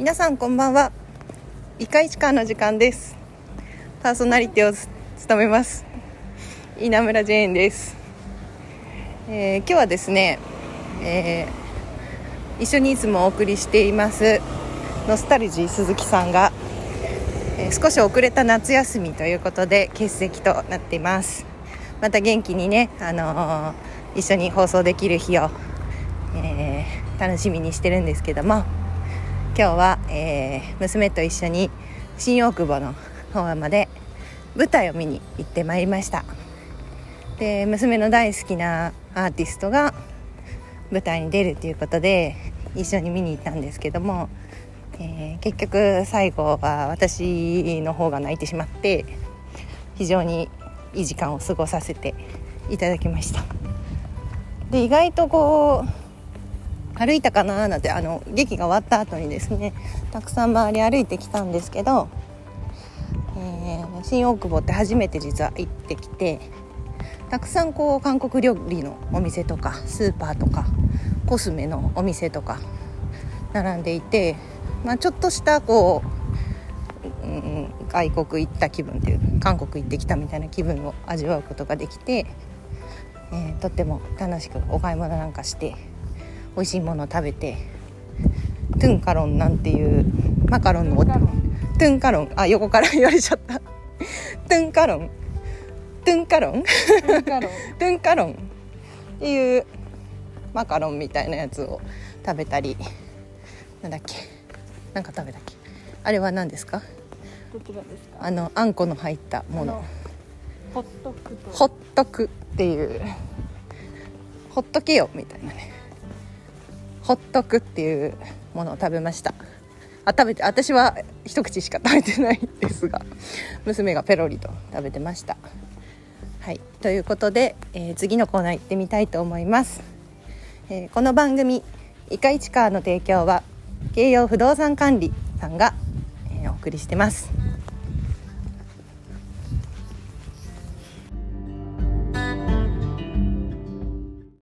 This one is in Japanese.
皆さんこんばんは。イカイチカの時間です。パーソナリティを務めます。稲村ジェーンです、えー今日はですね、えー一緒にいつもお送りしていますノスタルジー鈴木さんが、えー少し遅れた夏休みということで欠席となっています。また元気にね、あのー一緒に放送できる日を、えー楽しみにしてるんですけども今日は、えー娘と一緒に新大久保の方まで舞台を見に行ってまいりました。で娘の大好きなアーティストが舞台に出るということで一緒に見に行ったんですけども、えー結局最後は私の方が泣いてしまって非常にいい時間を過ごさせていただきました。で意外とこう歩いたかななんてあの劇が終わった後にですねたくさん周り歩いてきたんですけど、えー新大久保って初めて実は行ってきてたくさんこう韓国料理のお店とかスーパーとかコスメのお店とか並んでいて、まあ、ちょっとしたこう、うん、外国行った気分っていう韓国行ってきたみたいな気分を味わうことができて、えーとっても楽しくお買い物なんかして美味しいものを食べてトゥンカロンなんていうマカロンのおトゥンカロン。あ横から 言われちゃった。トゥンカロン。トゥンカロン？トゥンカロン。っていうマカロンみたいなやつを食べたり。なんだっけ？なんか食べたっけ？あれは何ですか？あのあんこの入ったもの。ホットクと。ほっとくっていう。ほっとけよみたいなねほっとくっていうものを食べました。あ食べて私は一口しか食べてないですが 娘がペロリと食べてました。はい。ということで、えー次のコーナー行ってみたいと思います、えーこの番組「イカイチカー」の提供は京葉不動産管理さんが、えーお送りしてます。